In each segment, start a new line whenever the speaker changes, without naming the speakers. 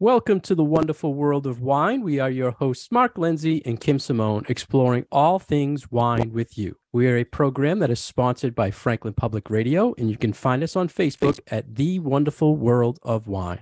Welcome to the wonderful world of wine. We are your hosts, Mark Lindsay and Kim Simone, exploring all things wine with you. We are a program that is sponsored by Franklin Public Radio, and you can find us on Facebook at The Wonderful World of Wine.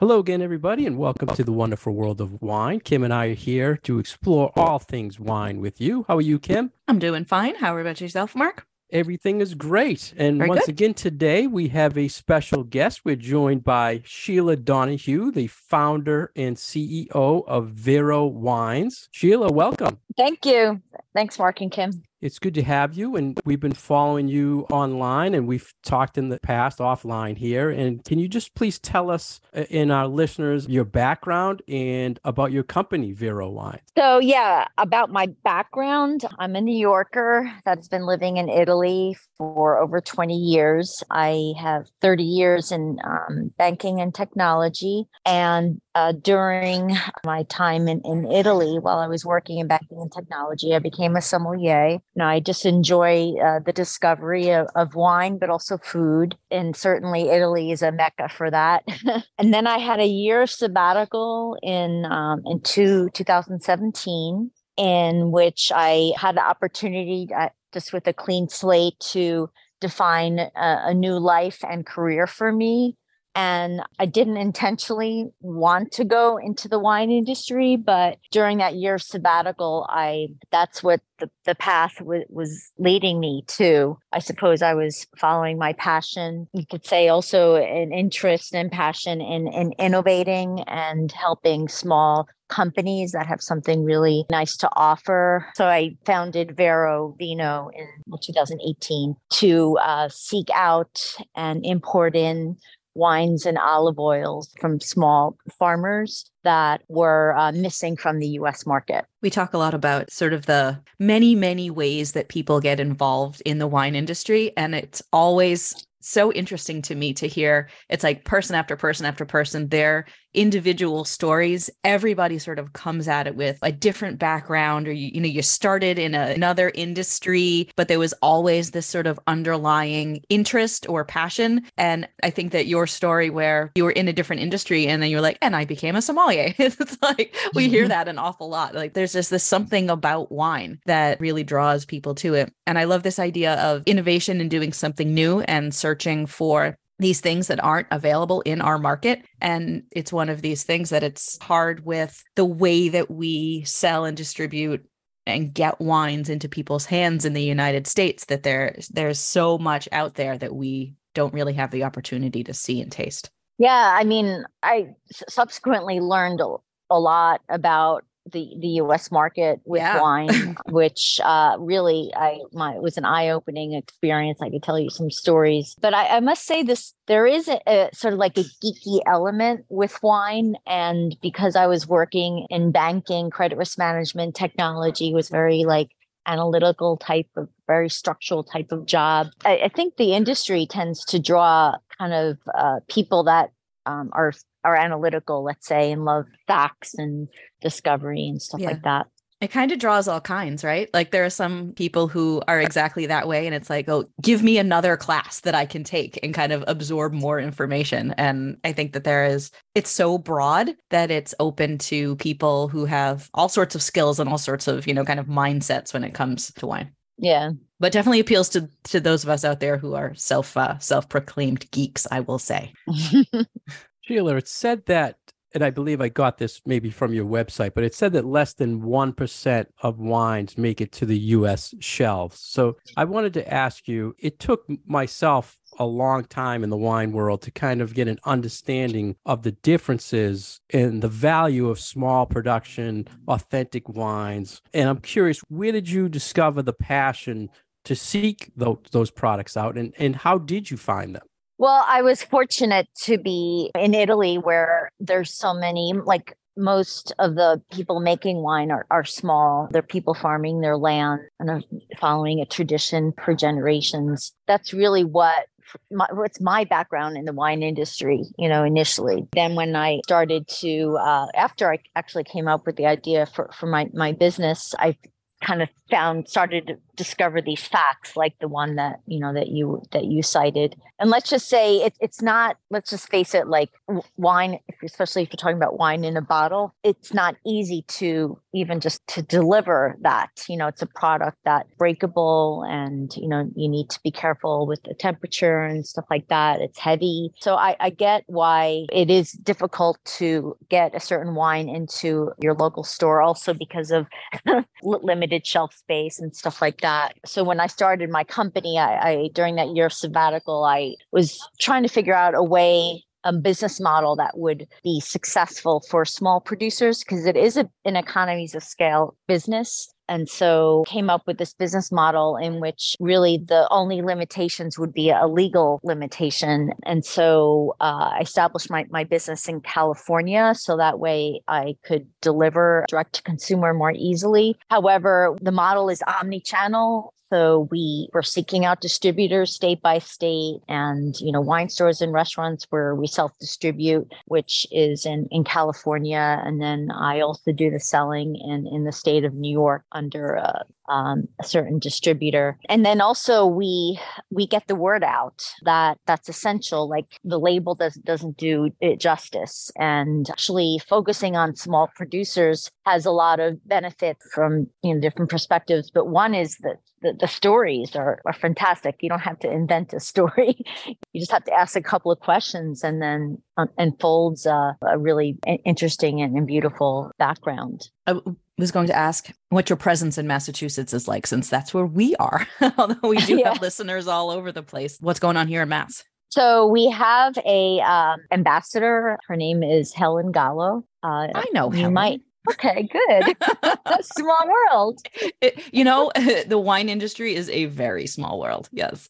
Hello again, everybody, and welcome to the wonderful world of wine. Kim and I are here to explore all things wine with you. How are you, Kim?
I'm doing fine. How about yourself, Mark?
Everything is great. And
Very
once
good.
again, today we have a special guest. We're joined by Sheila Donohue, the founder and CEO of Vero Wines. Sheila, welcome.
Thank you. Thanks, Mark and Kim.
It's good to have you. And we've been following you online and we've talked in the past offline here. And can you just please tell us in our listeners your background and about your company, Vero Wine?
So, yeah, about my background, I'm a New Yorker that's been living in Italy for over 20 years. I have 30 years in um, banking and technology. And uh, during my time in, in Italy, while I was working in banking and technology, I became a sommelier. Now, I just enjoy uh, the discovery of, of wine, but also food. And certainly, Italy is a mecca for that. and then I had a year of sabbatical in um, in two, 2017, in which I had the opportunity, uh, just with a clean slate, to define a, a new life and career for me. And I didn't intentionally want to go into the wine industry, but during that year sabbatical, I that's what the, the path w- was leading me to. I suppose I was following my passion. You could say also an interest and passion in, in innovating and helping small companies that have something really nice to offer. So I founded Vero Vino in 2018 to uh, seek out and import in wines and olive oils from small farmers that were uh, missing from the US market.
We talk a lot about sort of the many, many ways that people get involved in the wine industry. And it's always so interesting to me to hear it's like person after person after person, their individual stories. Everybody sort of comes at it with a different background, or you, you know, you started in a, another industry, but there was always this sort of underlying interest or passion. And I think that your story where you were in a different industry and then you're like, and I became a sommelier. it's like we hear mm-hmm. that an awful lot. Like there's just this something about wine that really draws people to it. And I love this idea of innovation and doing something new and searching for these things that aren't available in our market. And it's one of these things that it's hard with the way that we sell and distribute and get wines into people's hands in the United States that there there's so much out there that we don't really have the opportunity to see and taste.
Yeah, I mean, I subsequently learned a, lot about the the U.S. market with
Yeah.
wine, which uh, really I my it was an eye opening experience. I could tell you some stories, but I, I must say this: there is a, a sort of like a geeky element with wine, and because I was working in banking, credit risk management, technology was very like analytical type of very structural type of job. I, I think the industry tends to draw kind of uh, people that um, are are analytical, let's say, and love facts and discovery and stuff
Yeah.
like that.
It kind of draws all kinds, right? Like there are some people who are exactly that way. And it's like, oh, give me another class that I can take and kind of absorb more information. And I think that there is, it's so broad that it's open to people who have all sorts of skills and all sorts of, you know, kind of mindsets when it comes to wine.
Yeah.
But definitely appeals to to those of us out there who are self uh, self proclaimed geeks. I will say.
Sheila, it said that, and I believe I got this maybe from your website, but it said that less than 1% of wines make it to the US shelves. So I wanted to ask you it took myself a long time in the wine world to kind of get an understanding of the differences in the value of small production, authentic wines. And I'm curious, where did you discover the passion to seek those, those products out and, and how did you find them?
Well, I was fortunate to be in Italy where there's so many, like most of the people making wine are, are small. They're people farming their land and are following a tradition for generations. That's really what my, what's my background in the wine industry, you know, initially. Then when I started to, uh, after I actually came up with the idea for, for my, my business, I kind of found started to discover these facts like the one that you know that you that you cited. And let's just say it, it's not let's just face it like wine especially if you're talking about wine in a bottle it's not easy to even just to deliver that. You know it's a product that breakable and you know you need to be careful with the temperature and stuff like that. It's heavy. So i, I get why it is difficult to get a certain wine into your local store also because of limited shelf space and stuff like that. So when I started my company, I, I during that year of sabbatical, I was trying to figure out a way a business model that would be successful for small producers because it is a, an economies of scale business and so came up with this business model in which really the only limitations would be a legal limitation. And so uh, I established my, my business in California so that way I could deliver direct to consumer more easily. However, the model is omni channel. So we were seeking out distributors state by state and, you know, wine stores and restaurants where we self-distribute, which is in, in California. And then I also do the selling in, in the state of New York under a, um, a certain distributor. And then also we we get the word out that that's essential. Like the label does, doesn't do it justice. And actually focusing on small producers has a lot of benefit from you know different perspectives. But one is that the, the stories are, are fantastic. You don't have to invent a story. you just have to ask a couple of questions and then uh, unfolds uh, a really interesting and, beautiful background.
I was going to ask what your presence in Massachusetts is like, since that's where we are, although we do yeah. have listeners all over the place. What's going on here in Mass?
So we have a um, ambassador. Her name is Helen Gallo.
Uh, I know.
You Helen. might Okay, good. small world.
It, you know, the wine industry is a very small world. Yes.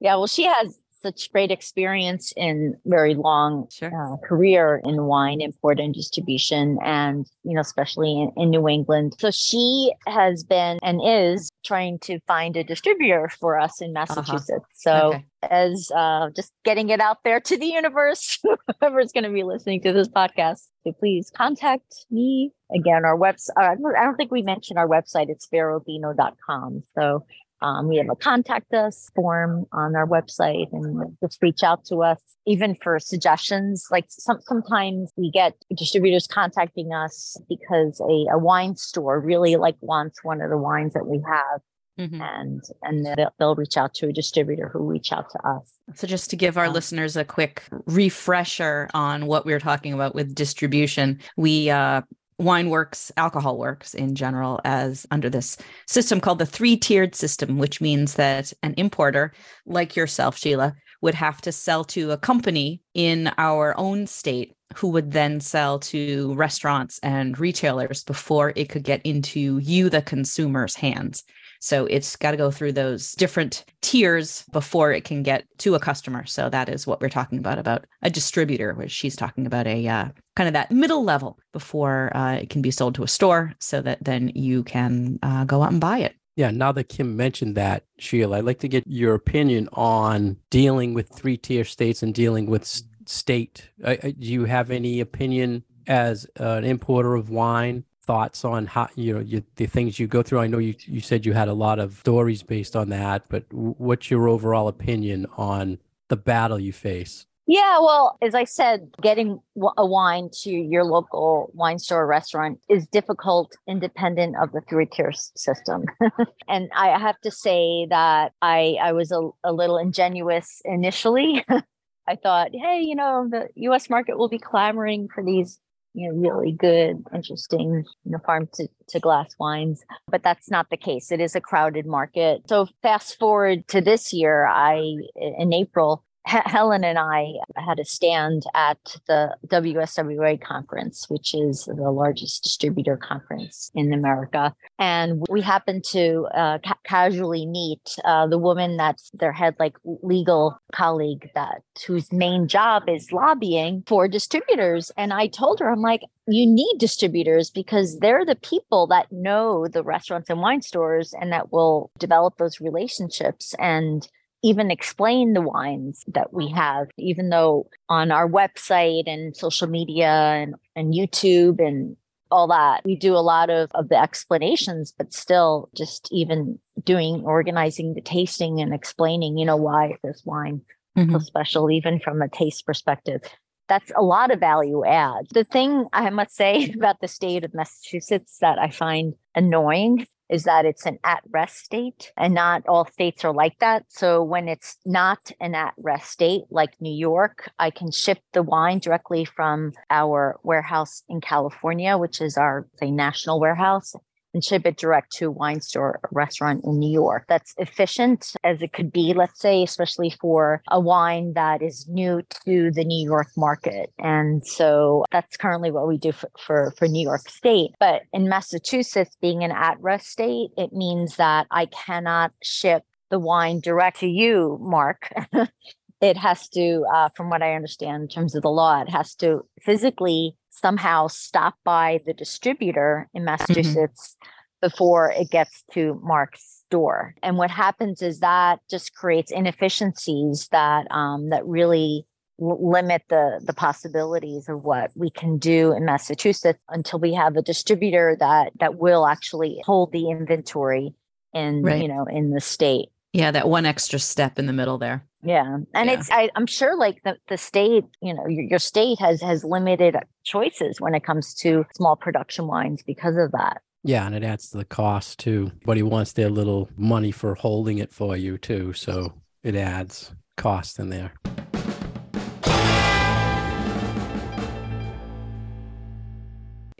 yeah, well, she has such great experience in very long sure. uh, career in wine import and distribution and you know especially in, in, new england so she has been and is trying to find a distributor for us in uh-huh. massachusetts uh-huh. so okay. as uh, just getting it out there to the universe whoever's going to be listening to this podcast so please contact me again our website uh, i don't think we mentioned our website it's verovino.com so um, we have a contact us form on our website and just reach out to us, even for suggestions. Like some, sometimes we get distributors contacting us because a, a wine store really like wants one of the wines that we have. Mm-hmm. and and they'll, they'll reach out to a distributor who reach out to us.
So just to give our um, listeners a quick refresher on what we are talking about with distribution, we uh, wine works, alcohol works in general, as under this system called the three tiered system, which means that an importer like yourself, Sheila, would have to sell to a company in our own state who would then sell to restaurants and retailers before it could get into you, the consumer's hands. So it's got to go through those different tiers before it can get to a customer. So that is what we're talking about about a distributor, which she's talking about a uh, kind of that middle level before uh, it can be sold to a store, so that then you can uh, go out and buy it.
Yeah, now that Kim mentioned that, Sheila, I'd like to get your opinion on dealing with three tier states and dealing with state. Do you have any opinion as an importer of wine thoughts on how you know you, the things you go through? I know you you said you had a lot of stories based on that, but what's your overall opinion on the battle you face?
Yeah, well, as I said, getting a wine to your local wine store restaurant is difficult independent of the three tier system. and I have to say that I, I was a, a little ingenuous initially. I thought, hey, you know, the US market will be clamoring for these you know really good interesting you know farm to, to glass wines but that's not the case. It is a crowded market. So fast forward to this year i in april Helen and I had a stand at the WSWA conference, which is the largest distributor conference in America. And we happened to uh, ca- casually meet uh, the woman that's their head like legal colleague that whose main job is lobbying for distributors. And I told her, I'm like, you need distributors because they're the people that know the restaurants and wine stores and that will develop those relationships and even explain the wines that we have, even though on our website and social media and, and YouTube and all that. We do a lot of, of the explanations, but still just even doing, organizing the tasting and explaining, you know, why this wine mm-hmm. so special, even from a taste perspective. That's a lot of value add. The thing I must say about the state of Massachusetts that I find annoying is that it's an at rest state and not all states are like that. So when it's not an at rest state like New York, I can ship the wine directly from our warehouse in California, which is our say national warehouse and ship it direct to a wine store or restaurant in New York. That's efficient as it could be, let's say, especially for a wine that is new to the New York market. And so that's currently what we do for, for, for New York State. But in Massachusetts, being an at rest state, it means that I cannot ship the wine direct to you, Mark. it has to, uh, from what I understand in terms of the law, it has to physically somehow stop by the distributor in mm-hmm. Massachusetts mm-hmm. before it gets to Mark's door. And what happens is that just creates inefficiencies that um, that really limit the the possibilities of what we can do in Massachusetts until we have a distributor that that will actually hold the inventory in right. you know in the state.
Yeah, that one extra step in the middle there.
Yeah. And yeah. it's I, am sure like the, the state, you know, your, your state has has limited choices when it comes to small production wines because of that.
Yeah, and it adds to the cost too. But he wants their little money for holding it for you too. So it adds cost in there.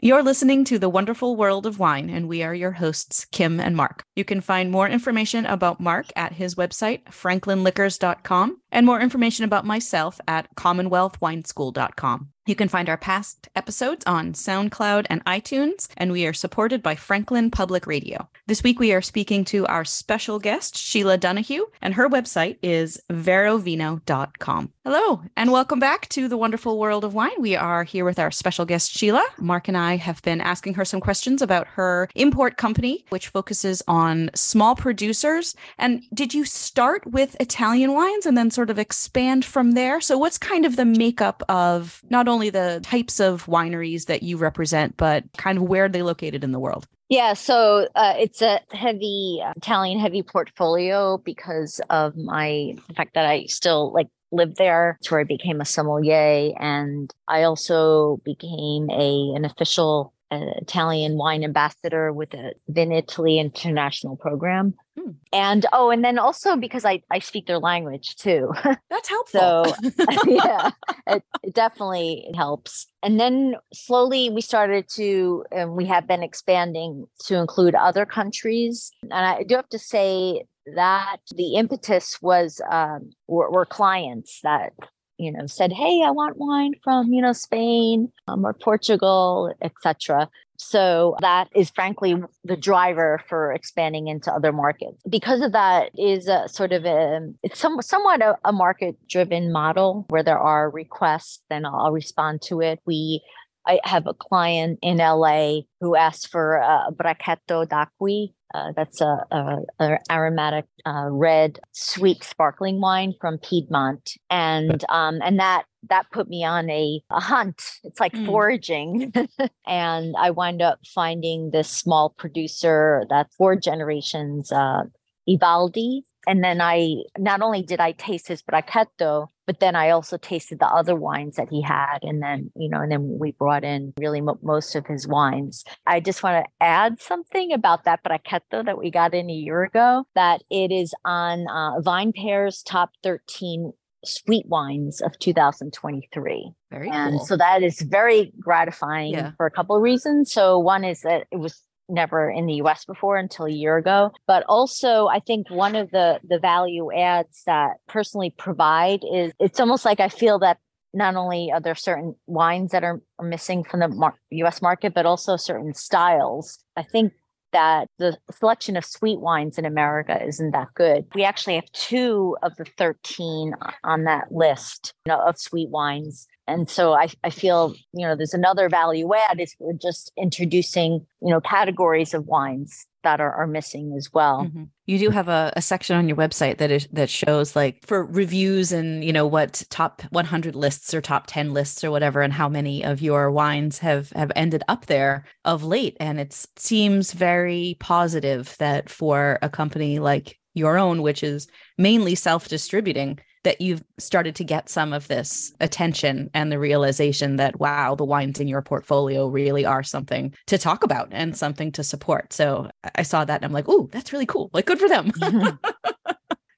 You're listening to The Wonderful World of Wine, and we are your hosts, Kim and Mark. You can find more information about Mark at his website, franklinliquors.com, and more information about myself at commonwealthwineschool.com. You can find our past episodes on SoundCloud and iTunes, and we are supported by Franklin Public Radio. This week we are speaking to our special guest, Sheila Donohue, and her website is verovino.com. Hello, and welcome back to the wonderful world of wine. We are here with our special guest, Sheila. Mark and I have been asking her some questions about her import company, which focuses on small producers. And did you start with Italian wines and then sort of expand from there? So, what's kind of the makeup of not only the types of wineries that you represent, but kind of where they located in the world?
Yeah, so uh, it's a heavy uh, Italian heavy portfolio because of my the fact that I still like lived there. It's where I became a sommelier, and I also became a an official an Italian wine ambassador with the Vinitaly International Program. Hmm. And oh, and then also because I, I speak their language too.
That's helpful.
so yeah, it, it, definitely helps. And then slowly we started to, and we have been expanding to include other countries. And I do have to say that the impetus was um, were, were clients that you know said hey i want wine from you know spain um, or portugal etc so that is frankly the driver for expanding into other markets. Because of that is a sort of a it's some, somewhat a, a market driven model where there are requests then i'll respond to it. We I have a client in LA who asked for a Brachetto d'Acqui, uh, that's a, a, a aromatic uh, red sweet sparkling wine from Piedmont, and um, and that that put me on a, a hunt. It's like mm. foraging, and I wind up finding this small producer that's four generations, uh, Ivaldi, and then I not only did I taste his Brachetto, but then I also tasted the other wines that he had. And then, you know, and then we brought in really most of his wines. I just want to add something about that Brachetto that we got in a year ago, that it is on uh, VinePair's top 13 sweet wines of 2023. Very and cool. so that is very gratifying yeah. for a couple of reasons. So one is that it was never in the US before until a year ago. But also I think one of the the value adds that personally provide is it's almost like I feel that not only are there certain wines that are missing from the mar- US market, but also certain styles. I think that the selection of sweet wines in America isn't that good. We actually have two of the 13 on that list you know, of sweet wines and so I, I feel you know there's another value add is we're just introducing you know categories of wines that are, are missing as well.
Mhm. You do have a, a section on your website that is that shows like for reviews and you know what top 100 lists or top 10 lists or whatever, and how many of your wines have have ended up there of late. And it seems very positive that for a company like your own, which is mainly self distributing, that you've started to get some of this attention and the realization that wow the wines in your portfolio really are something to talk about and something to support. So I- saw that and i'm like oh that's really cool. Like good for them.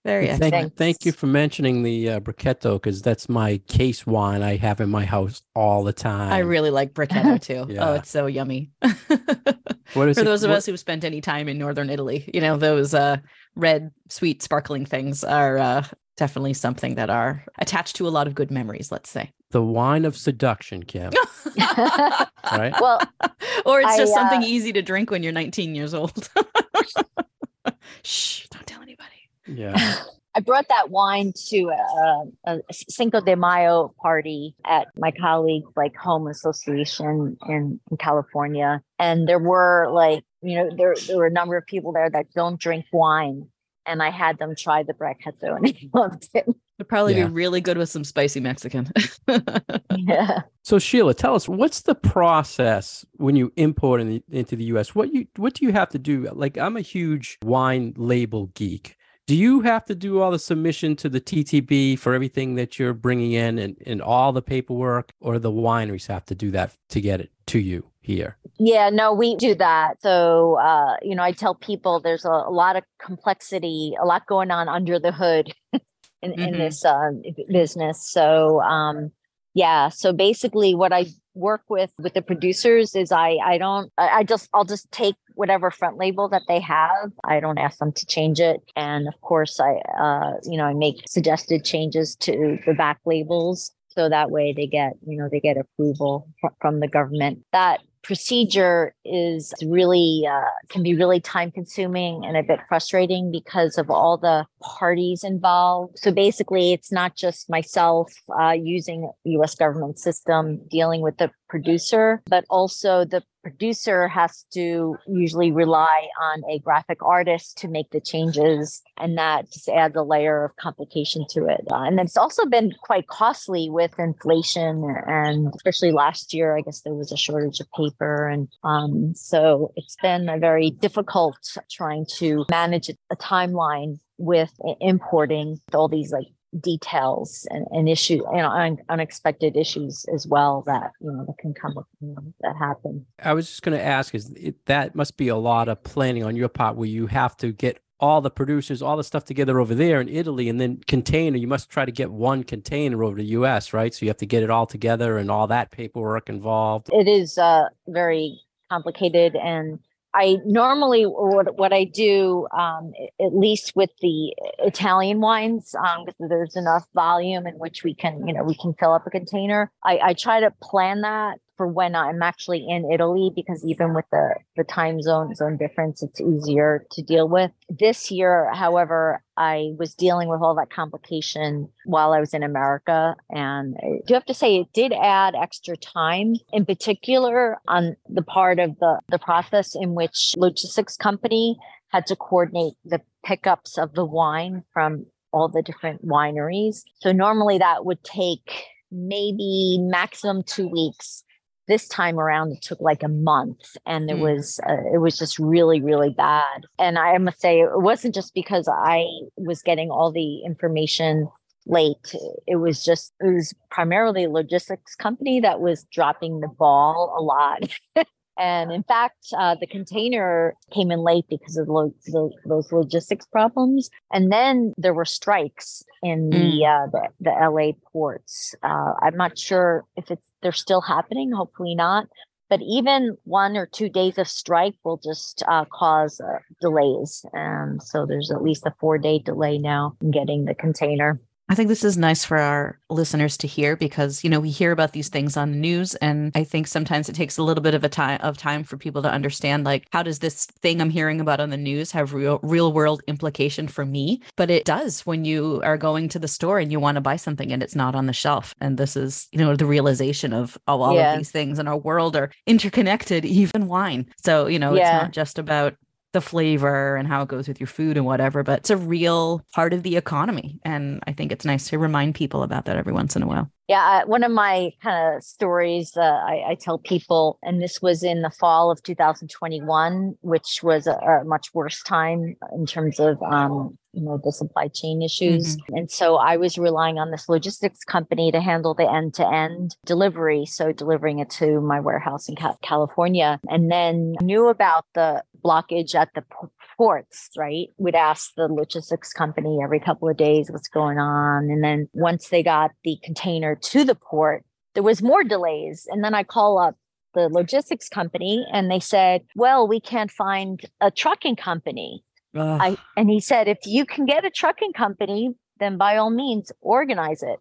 Very
And
exciting.
Thank, thank you for mentioning the uh, Brachetto because that's my case wine I have in my house all the time.
i really like brachetto too.
Yeah.
oh it's so yummy.
What is
for
it-
those of
what-
us who've spent any time in northern italy you know those uh red sweet sparkling things are uh definitely something that are attached to a lot of good memories let's say
the wine of seduction, Kim. right?
well,
or it's
I,
just something
uh,
easy to drink when you're 19 years old. Shh, don't tell anybody.
Yeah.
I brought that wine to a, a Cinco de Mayo party at my colleague's like home association in, in California, and there were like you know there there were a number of people there that don't drink wine, and I had them try the Brachetto and they loved it.
It'd probably
Yeah.
be really good with some spicy Mexican.
Yeah.
So Sheila, tell us what's the process when you import in the, into the U.S. What you what do you have to do? Like I'm a huge wine label geek. Do you have to do all the submission to the TTB for everything that you're bringing in and, and all the paperwork, or the wineries have to do that to get it to you here?
Yeah, no, we do that. So, uh, you know, I tell people there's a, a lot of complexity, a lot going on under the hood in, in
Mhm.
this uh, business. So, um, yeah. So basically, what I work with with the producers is I I don't I, I just I'll just take whatever front label that they have. I don't ask them to change it, and of course, I uh, you know I make suggested changes to the back labels so that way they get you know they get approval from the government that procedure is really uh, can be really time consuming and a bit frustrating because of all the parties involved. So basically it's not just myself uh, using us government system dealing with the producer but also the producer has to usually rely on a graphic artist to make the changes and that just adds a layer of complication to it. Uh, and it's also been quite costly with inflation and especially last year i guess there was a shortage of paper and um, so it's been a very difficult trying to manage a a timeline with importing all these like details and, and issues you know un- unexpected issues as well that you know that can come up you know, that happen
I was just going to ask is it, that must be a lot of planning on your part where you have to get all the producers, all the stuff together over there in Italy and then container. You must try to get one container over to US, right? So you have to get it all together and all that paperwork involved.
it is uh, very complicated and i normally what, what i do um, at least with the italian wines um, there's enough volume in which we can you know we can fill up a container. I, I try to plan that for when i'm actually in italy because even with the the time zone zone difference it's easier to deal with. This year however i was dealing with all that complication while i was in america and i do have to say it did add extra time in particular on the part of the the process in which logistics company had to coordinate the pickups of the wine from all the different wineries. So normally that would take maybe maximum two weeks this time around it took like a month and it
Hmm.
was uh, it was just really really bad. And i must say it wasn't just because i was getting all the information late. It was just it was primarily a logistics company that was dropping the ball a lot and in fact uh, the container came in late because of lo- the, those logistics problems. And then there were strikes in the uh, the, the la ports. Uh, i'm not sure if it's they're still happening hopefully not. But even one or two days of strike will just uh, cause uh, delays. And so there's at least a four day delay now in getting the container
I think this is nice for our listeners to hear because you know we hear about these things on the news and I think sometimes it takes a little bit of a time of time for people to understand like how does this thing I'm hearing about on the news have real real world implication for me? But it does when you are going to the store and you want to buy something and it's not on the shelf. And this is you know the realization of oh, all
Yeah.
of these things in our world are interconnected even wine. So you know it's not just about the flavor and how it goes with your food and whatever, but it's a real part of the economy. And I think it's nice to remind people about that every once in a while.
Yeah, one of my kind of stories uh, I, I, tell people, and this was in the fall of 2021, which was a, a much worse time in terms of um, you know the supply chain issues, mm-hmm. and so I was relying on this logistics company to handle the end to end delivery, so delivering it to my warehouse in California, and then knew about the blockage at the ports, right? Would ask the logistics company every couple of days what's going on. And then once they got the container to the port, there was more delays. And then I call up the logistics company and they said, well, we can't find a trucking company. I, and he said, if you can get a trucking company, then by all means organize it.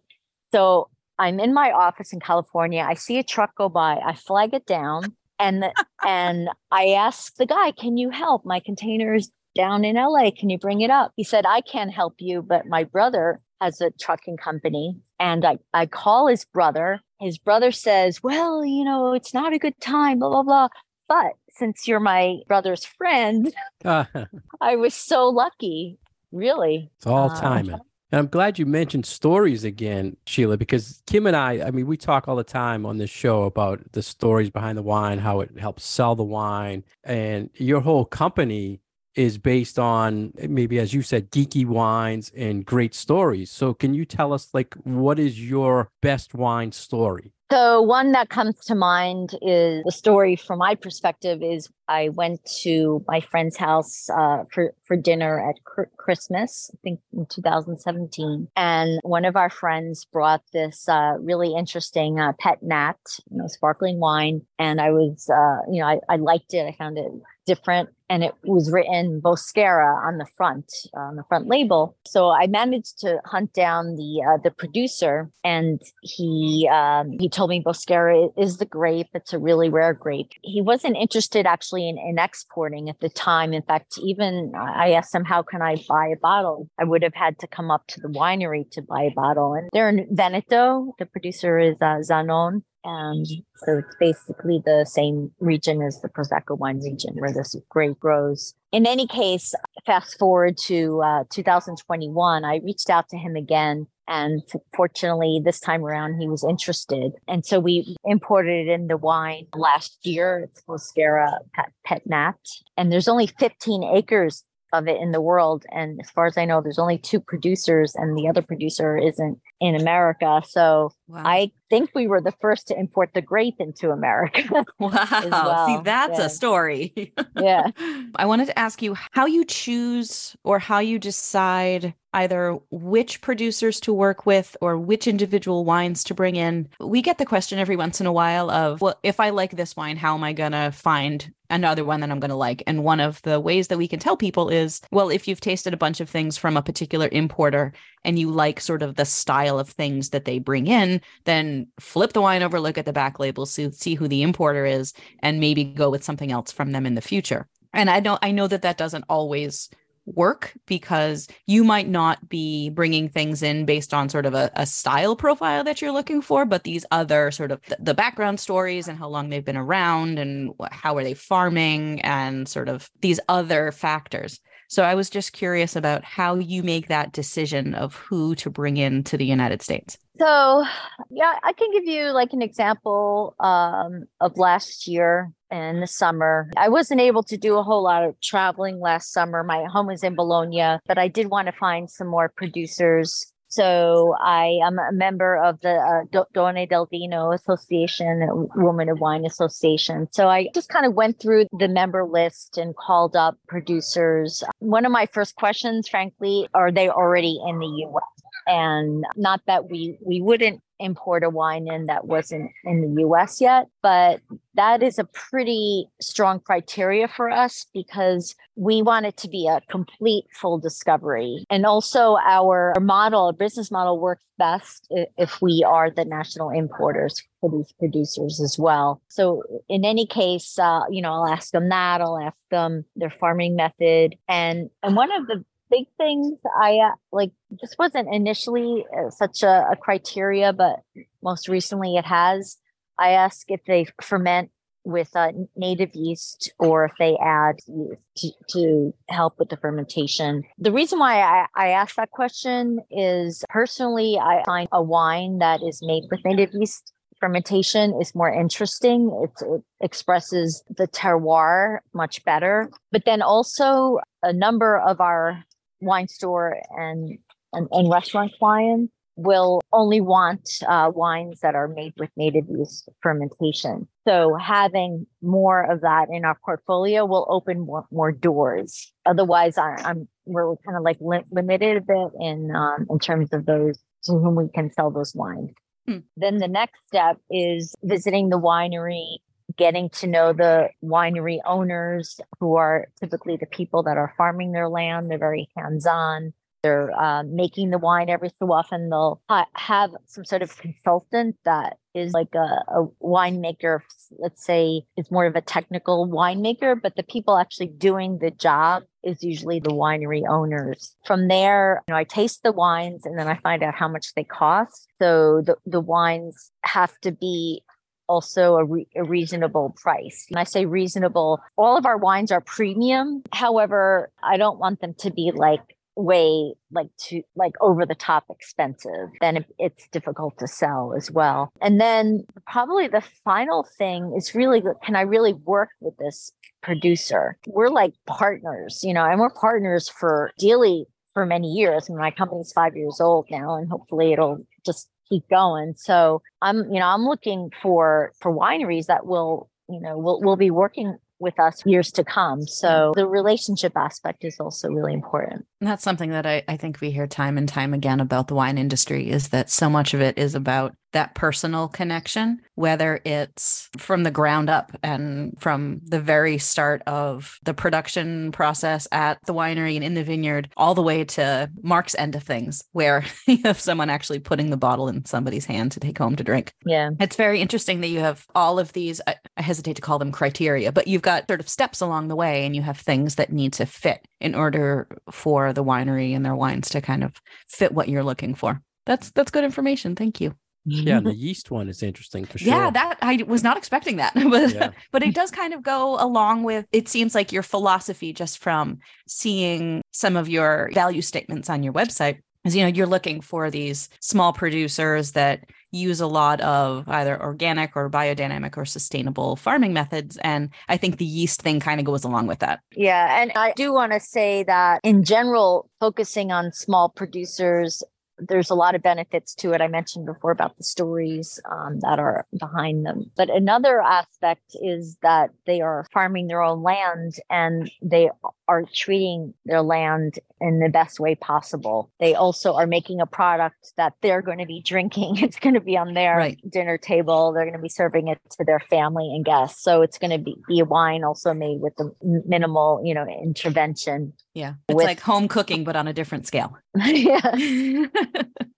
So I'm in my office in California. I see a truck go by. I flag it down and the, and I asked the guy, "Can you help? My container is down in LA. Can you bring it up?" He said, "I can't help you, but my brother has a trucking company." And I I call his brother. His brother says, "Well, you know, it's not a good time, blah blah blah." But since you're my brother's friend, I was so lucky. Really,
it's all uh, timing. And I'm glad you mentioned stories again, Sheila, because Kim and I, I mean, we talk all the time on this show about the stories behind the wine, how it helps sell the wine. And your whole company is based on maybe, as you said, geeky wines and great stories. So, can you tell us, like, what is your best wine story?
So one that comes to mind is the story from my perspective is I went to my friend's house uh, for for dinner at Christmas, I think in 2017, and one of our friends brought this uh, really interesting uh, pet nat, you know, sparkling wine, and I was, uh, you know, I, I liked it. I found it different and it was written Bosquera on the front on the front label. So i managed to hunt down the uh, the producer and he um, he told me Bosquera is the grape. It's a really rare grape. He wasn't interested actually in, in exporting at the time. In fact even i asked him how can i buy a bottle? I would have had to come up to the winery to buy a bottle. And they're in veneto. The producer is uh, zanon and so it's basically the same region as the Prosecco wine region where this grape grows. In any case, fast forward to uh, 2021, I reached out to him again. And fortunately, this time around, he was interested. And so we imported it in the wine last year. It's Bosquera Pet, Pet Nat. And there's only 15 acres of it in the world. And as far as I know, there's only two producers, and the other producer isn't in America. So wow. I think we were the first to import the grape into America.
wow. Well. See, that's yeah. a story.
yeah.
I wanted to ask you how you choose or how you decide either which producers to work with or which individual wines to bring in. We get the question every once in a while of, well, if I like this wine, how am I going to find another one that I'm going to like? And one of the ways that we can tell people is, well, if you've tasted a bunch of things from a particular importer and you like sort of the style of things that they bring in, then flip the wine over, look at the back label, see, see who the importer is, and maybe go with something else from them in the future. And I know I know that that doesn't always work because you might not be bringing things in based on sort of a, a style profile that you're looking for but these other sort of th- the background stories and how long they've been around and how are they farming and sort of these other factors so i was just curious about how you make that decision of who to bring in to the united states
so yeah i can give you like an example um, of last year in the summer. I wasn't able to do a whole lot of traveling last summer. My home was in Bologna, but I did want to find some more producers. So I am a member of the uh, Donne del Vino Association, Women of Wine Association. So I just kind of went through the member list and called up producers. One of my first questions, frankly, are they already in the U.S.? and not that we we wouldn't import a wine in that wasn't in the US yet, but that is a pretty strong criteria for us because we want it to be a complete full discovery. And also our model, our business model works best if we are the national importers for these producers as well. So in any case, uh, you know, I'll ask them that. I'll ask them their farming method. And, and one of the big things I uh, like this wasn't initially uh, such a, a criteria, but most recently it has. I ask if they ferment with uh, native yeast or if they add yeast to, to, help with the fermentation. The reason why I, I asked that question is personally, I find a wine that is made with native yeast fermentation is more interesting. It expresses the terroir much better. But then also, a number of our wine store and, and, and restaurant clients will only want uh, wines that are made with native yeast fermentation. So having more of that in our portfolio will open more, more doors. Otherwise, I, am we're kind of like li- limited a bit in um, in terms of those to whom we can sell those wines. Hmm. Then the next step is visiting the winery, getting to know the winery owners who are typically the people that are farming their land. They're very hands on they're uh, making the wine every so often. They'll ha- have some sort of consultant that is like a, a winemaker let's say is more of a technical winemaker but the people actually doing the job is usually the winery owners. From there you know i taste the wines and then i find out how much they cost. So the, the wines have to be also a, re- a, reasonable price. And I say reasonable, all of our wines are premium. However, I don't want them to be like way like to like over the top expensive then it's difficult to sell as well and then probably the final thing is really can i really work with this producer we're like partners you know and we're partners for daily for many years and my company's five years old now and hopefully it'll just keep going so i'm you know i'm looking for for wineries that will you know will will be working with us years to come. So the relationship aspect is also really important.
And that's something that I, I think we hear time and time again about the wine industry is that so much of it is about that personal connection, whether it's from the ground up and from the very start of the production process at the winery and in the vineyard, all the way to Mark's end of things, where you have someone actually putting the bottle in somebody's hand to take home to drink.
Yeah.
It's very interesting that you have all of these, I, I hesitate to call them criteria, but you've got sort of steps along the way and you have things that need to fit in order for the winery and their wines to kind of fit what you're looking for. That's that's good information. Thank you.
Yeah, the mm-hmm. yeast one is interesting for sure.
Yeah, that I was not expecting that. but yeah. but it does kind of go along with it seems like your philosophy just from seeing some of your value statements on your website is you know you're looking for these small producers that use a lot of either organic or biodynamic or sustainable farming methods and i think the yeast thing kind of goes along with that
yeah and i do want to say that in general focusing on small producers there's a lot of benefits to it. I mentioned before about the stories um, that are behind them. But another aspect is that they are farming their own land and they are treating their land in the best way possible. They also are making a product that they're going to be drinking. It's going to be on their right. dinner table. They're going to be serving it to their family and guests. So it's going to be, be a wine also made with the minimal, you know, intervention.
Yeah. It's with- like home cooking, but on a different scale.
yeah.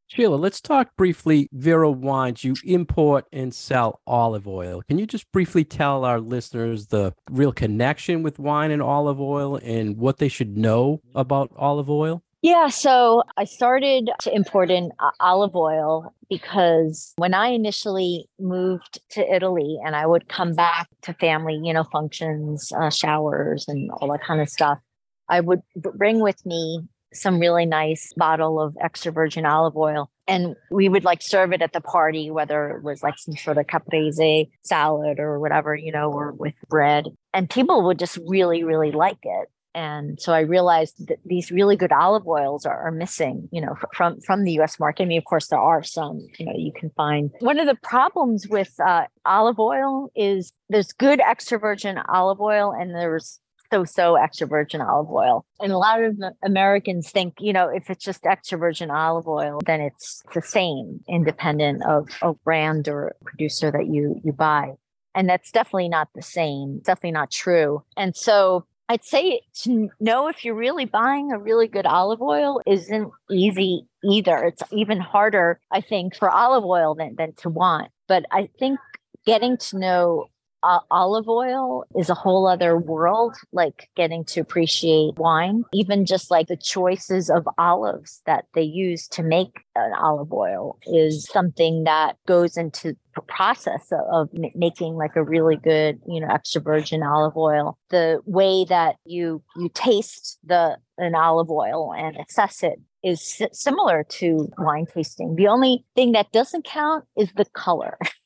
Sheila, let's talk briefly Vero Wines. You import and sell olive oil. Can you just briefly tell our listeners the real connection with wine and olive oil and what they should know about olive oil?
Yeah, so I started to import in uh, olive oil because when I initially moved to Italy and I would come back to family, you know, functions, uh, showers, and all that kind of stuff, I would bring with me some really nice bottle of extra virgin olive oil. And we would like serve it at the party, whether it was like some sort of caprese salad or whatever, you know, or with bread. And people would just really, really like it. And so I realized that these really good olive oils are, are missing, you know, from from the U.S. market. I mean, of course, there are some, you know, you can find. One of the problems with uh, olive oil is there's good extra virgin olive oil, and there's so so extra virgin olive oil. And a lot of Americans think, you know, if it's just extra virgin olive oil, then it's the same, independent of, a brand or producer that you you buy. And that's definitely not the same. Definitely not true. And so I'd say to know if you're really buying a really good olive oil isn't easy either. It's even harder, I think, for olive oil than, than to want. But I think getting to know uh, olive oil is a whole other world, like getting to appreciate wine, even just like the choices of olives that they use to make an olive oil is something that goes into the process of, of making like a really good, you know, extra virgin olive oil. The way that you you taste the an olive oil and assess it is similar to wine tasting. The only thing that doesn't count is the color.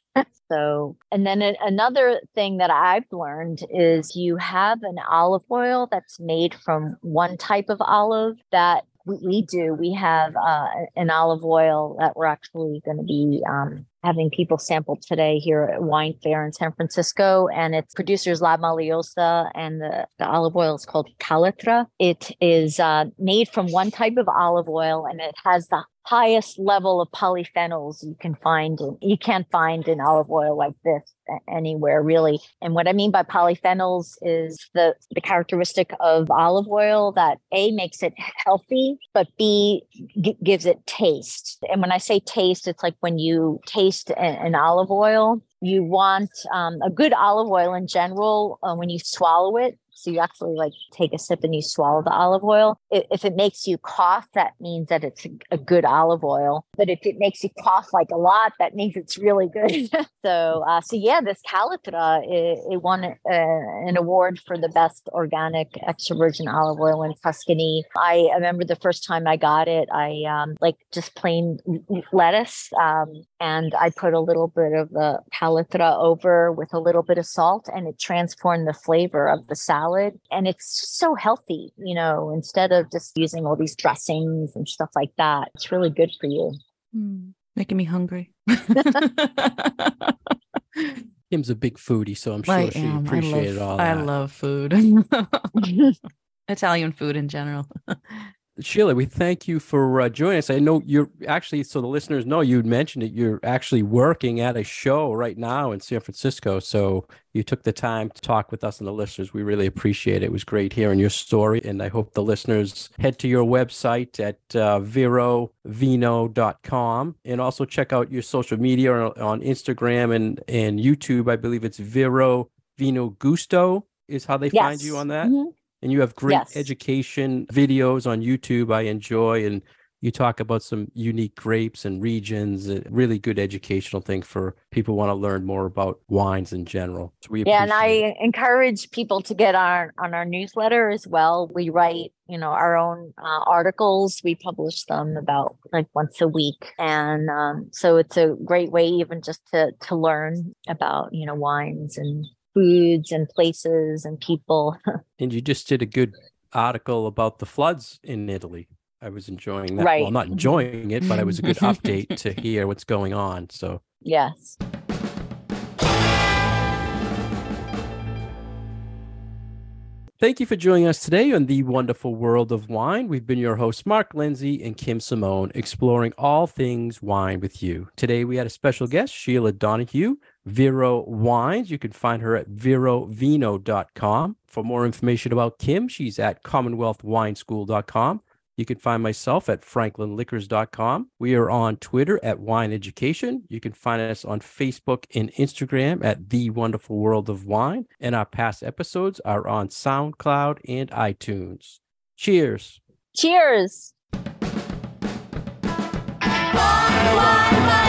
so, and then another thing that I've learned is you have an olive oil that's made from one type of olive that we, do. We have uh, an olive oil that we're actually going to be um, having people sample today here at Wine Fair in San Francisco. And it's producers La Maliosa, and the, the olive oil is called Calitra. It is uh, made from one type of olive oil, and it has the highest level of polyphenols you can find in, you can't find in olive oil like this anywhere really and what i mean by polyphenols is the the characteristic of olive oil that a makes it healthy but b g- gives it taste and when i say taste it's like when you taste an, an olive oil you want um, a good olive oil in general uh, when you swallow it so you actually like take a sip and you swallow the olive oil. If it makes you cough, that means that it's a good olive oil. But if it makes you cough like a lot, that means it's really good. so, uh, so yeah, this Calitra it, it won uh, an award for the best organic extra virgin olive oil in Tuscany. I remember the first time I got it, I um, like just plain lettuce, um, and I put a little bit of the Calitra over with a little bit of salt, and it transformed the flavor of the salad salad and it's so healthy, you know, instead of just using all these dressings and stuff like that. It's really good for you.
Mm, making me hungry.
Kim's a big foodie, so I'm sure I she am. appreciated
I
love, all that.
I love food. Italian food in general.
Sheila, we thank you for uh, joining us. I know you're actually, so the listeners know you mentioned it, you're actually working at a show right now in San Francisco. So you took the time to talk with us and the listeners. We really appreciate it. It was great hearing your story. And I hope the listeners head to your website at uh, verovino.com and also check out your social media on Instagram and, and YouTube. I believe it's Vero Vino Gusto is how they yes. find you on that. Mm-hmm and you have great yes. education videos on YouTube I enjoy and you talk about some unique grapes and regions a really good educational thing for people who want to learn more about wines in general
so we yeah and i it. encourage people to get on on our newsletter as well we write you know our own uh, articles we publish them about like once a week and um, so it's a great way even just to to learn about you know wines and foods and places and people.
and you just did a good article about the floods in Italy. I was enjoying that. Right. Well, not enjoying it, but it was a good update to hear what's going on. So,
yes.
Thank you for joining us today on the wonderful world of wine. We've been your hosts, Mark Lindsay and Kim Simone, exploring all things wine with you. Today, we had a special guest, Sheila Donohue, Vero Wines. You can find her at verovino.com. For more information about Kim, she's at commonwealthwineschool.com. You can find myself at franklinliquors.com. We are on Twitter at Wine Education. You can find us on Facebook and Instagram at The Wonderful World of Wine. And our past episodes are on SoundCloud and iTunes. Cheers.
Cheers. Wine, wine.